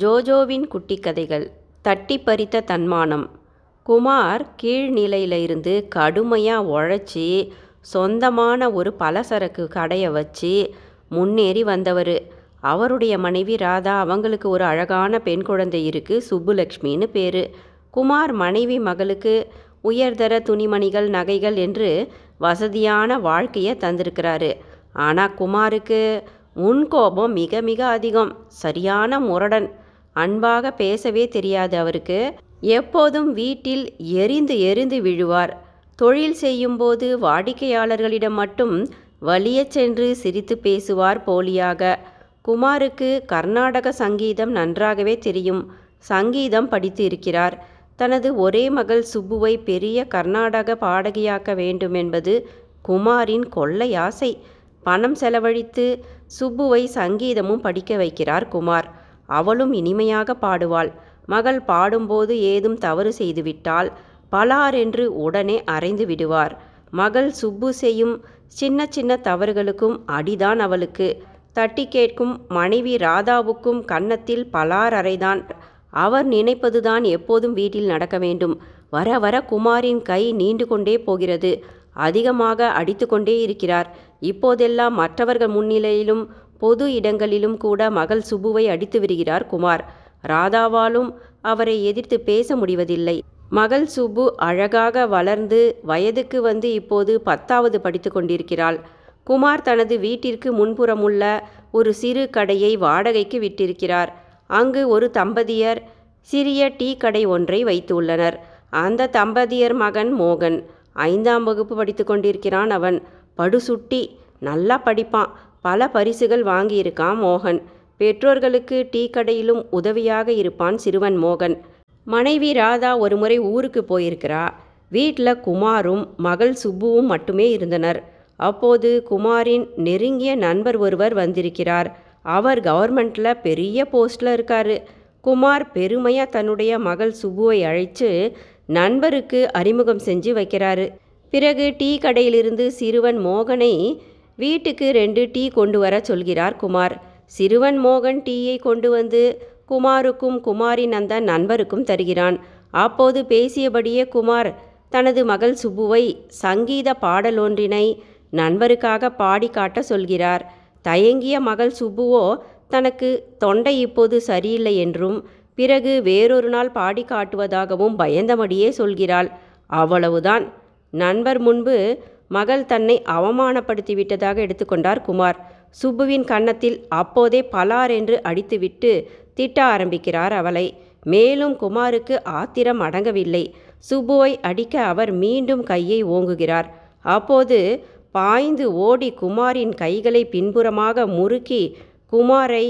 ஜோஜோவின் குட்டி கதைகள் தட்டி பறித்த தன்மானம். குமார் கீழ்நிலையிலிருந்து கடுமையாக உழைச்சி சொந்தமான ஒரு பலசரக்கு கடையை வச்சு முன்னேறி வந்தவர். அவருடைய மனைவி ராதா அவங்களுக்கு ஒரு அழகான பெண் குழந்தை இருக்குது சுப்புலக்ஷ்மின்னு பேர். குமார் மனைவி மகளுக்கு உயர்தர துணிமணிகள் நகைகள் என்று வசதியான வாழ்க்கையை தந்திருக்கிறாரு. ஆனால் குமாருக்கு முன்கோபம் மிக மிக அதிகம். சரியான முரடன். அன்பாக பேசவே தெரியாது அவருக்கு. எப்போதும் வீட்டில் எரிந்து எரிந்து விழுவார். தொழில் செய்யும்போது வாடிக்கையாளர்களிடம் மட்டும் வலிய சென்று சிரித்து பேசுவார் போலியாக. குமாருக்கு கர்நாடக சங்கீதம் நன்றாகவே தெரியும். சங்கீதம் படித்து இருக்கிறார். தனது ஒரே மகள் சுப்புவை பெரிய கர்நாடக பாடகியாக்க வேண்டும் என்பது குமாரின் கொள்ளை ஆசை. பணம் செலவழித்து சுப்புவை சங்கீதமும் படிக்க வைக்கிறார் குமார். அவளும் இனிமையாக பாடுவாள். மகள் பாடும்போது ஏதும் தவறு செய்துவிட்டால் பலார் என்று உடனே அரைந்து விடுவார். மகள் சுப்பு செய்யும் சின்ன சின்ன தவறுகளுக்கும் அடிதான் அவளுக்கு. தட்டி கேட்கும் மனைவி ராதாவுக்கும் கன்னத்தில் பலார் அறைதான். அவர் நினைப்பதுதான் எப்போதும் வீட்டில் நடக்க வேண்டும். வர வர குமாரின் கை நீண்டு கொண்டே போகிறது. அதிகமாக அடித்து கொண்டே இருக்கிறார். இப்போதெல்லாம் மற்றவர்கள் முன்னிலையிலும் பொது இடங்களிலும் கூட மகள் சுபுவை அடித்து வருகிறார் குமார். ராதாவாலும் அவரை எதிர்த்து பேச முடிவதில்லை. மகள் சுபு அழகாக வளர்ந்து வயதுக்கு வந்து இப்போது பத்தாவது படித்து கொண்டிருக்கிறாள். குமார் தனது வீட்டிற்கு முன்புறமுள்ள ஒரு சிறு கடையை வாடகைக்கு விட்டிருக்கிறார். அங்கு ஒரு தம்பதியர் சிறிய டீ கடை ஒன்றை வைத்துள்ளனர். அந்த தம்பதியர் மகன் மோகன். ஐந்தாம் வகுப்பு படித்து கொண்டிருக்கிறான் அவன். படுசுட்டி. நல்லா படிப்பான். பல பரிசுகள் வாங்கியிருக்கான் மோகன். பெற்றோர்களுக்கு டீ கடையிலும் உதவியாக இருப்பான் சிறுவன் மோகன். மனைவி ராதா ஒருமுறை ஊருக்கு போயிருக்கிறா. வீட்டில் குமாரும் மகள் சுப்புவும் மட்டுமே இருந்தனர். அப்போது குமாரின் நெருங்கிய நண்பர் ஒருவர் வந்திருக்கிறார். அவர் கவர்மெண்ட்டில் பெரிய போஸ்டில் இருக்கார். குமார் பெருமையாக தன்னுடைய மகள் சுப்புவை அழைச்சு நண்பருக்கு அறிமுகம் செஞ்சு வைக்கிறாரு. பிறகு டீ கடையிலிருந்து சிறுவன் மோகனை வீட்டுக்கு ரெண்டு டீ கொண்டு வர சொல்கிறார் குமார். சிறுவன் மோகன் டீயை கொண்டு வந்து குமாருக்கும் குமாரின் அந்த நண்பருக்கும் தருகிறான். அப்போது பேசியபடியே குமார் தனது மகள் சுப்புவை சங்கீத பாடலொன்றினை நண்பருக்காக பாடி காட்ட சொல்கிறார். தயங்கிய மகள் சுப்புவோ தனக்கு தொண்டை இப்போது சரியில்லை என்றும் பிறகு வேறொரு நாள் பாடி காட்டுவதாகவும் பயந்தபடியே சொல்கிறாள். அவ்வளவுதான். நண்பர் முன்பு மகள் தன்னை அவமானப்படுத்திவிட்டதாக எடுத்துக்கொண்டார் குமார். சுப்புவின் கன்னத்தில் அப்போதே பலார் என்று அடித்துவிட்டு திட்ட ஆரம்பிக்கிறார் அவளை. மேலும் குமாருக்கு ஆத்திரம் அடங்கவில்லை. சுப்புவை அடிக்க அவர் மீண்டும் கையை ஓங்குகிறார். அப்போது பாய்ந்து ஓடி குமாரின் கைகளை பின்புறமாக முறுக்கி குமாரை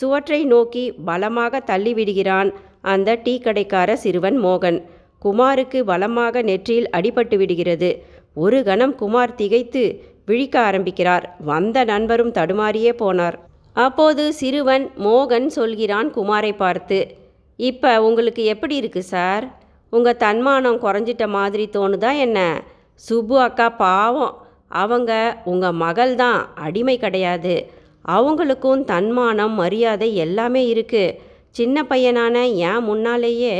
சுவற்றை நோக்கி பலமாக தள்ளிவிடுகிறான் அந்த டீ கடைக்கார சிறுவன் மோகன். குமாருக்கு பலமாக நெற்றியில் அடிபட்டு விடுகிறது. ஒரு கணம் குமார் திகைத்து விழிக்க ஆரம்பிக்கிறார். வந்த நண்பரும் தடுமாறியே போனார். அப்போது சிறுவன் மோகன் சொல்கிறான் குமாரை பார்த்து இப்போ உங்களுக்கு எப்படி இருக்கு சார்? உங்கள் தன்மானம் குறைஞ்சிட்ட மாதிரி தோணுதா என்ன? சுப்பு அக்கா பாவம். அவங்க உங்கள் மகள் தான் அடிமை கிடையாது. அவங்களுக்கும் தன்மானம் மரியாதை எல்லாமே இருக்குது சின்ன பையனான என் முன்னாலேயே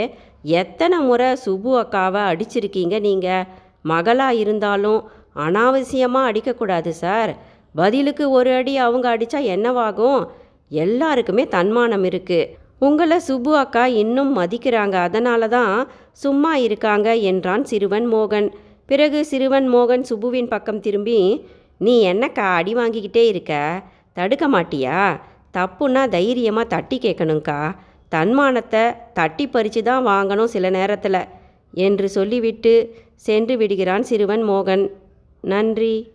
எத்தனை முறை சுப்பு அக்காவை அடிச்சிருக்கீங்க நீங்கள் மகளாக இருந்தாலும் அனாவசியமாக அடிக்கக்கூடாது சார். பதிலுக்கு ஒரு அடி அவங்க அடித்தா என்னவாகும்? எல்லாருக்குமே தன்மானம் இருக்குது உங்களை சுப்பு அக்கா இன்னும் மதிக்கிறாங்க. அதனால தான் சும்மா இருக்காங்க என்றான் சிறுவன் மோகன். பிறகு சிறுவன் மோகன் சுப்புவின் பக்கம் திரும்பி நீ என்னக்கா அடி வாங்கிக்கிட்டே இருக்க? தடுக்க மாட்டியா? தப்புன்னா தைரியமாக தட்டி கேட்கணுங்க்கா தன்மானத்தை தட்டி பறித்து தான் வாங்கணும் சில நேரத்தில். என்று சொல்லிவிட்டு சென்று விடுகிறான் சிறுவன் மோகன். நன்றி.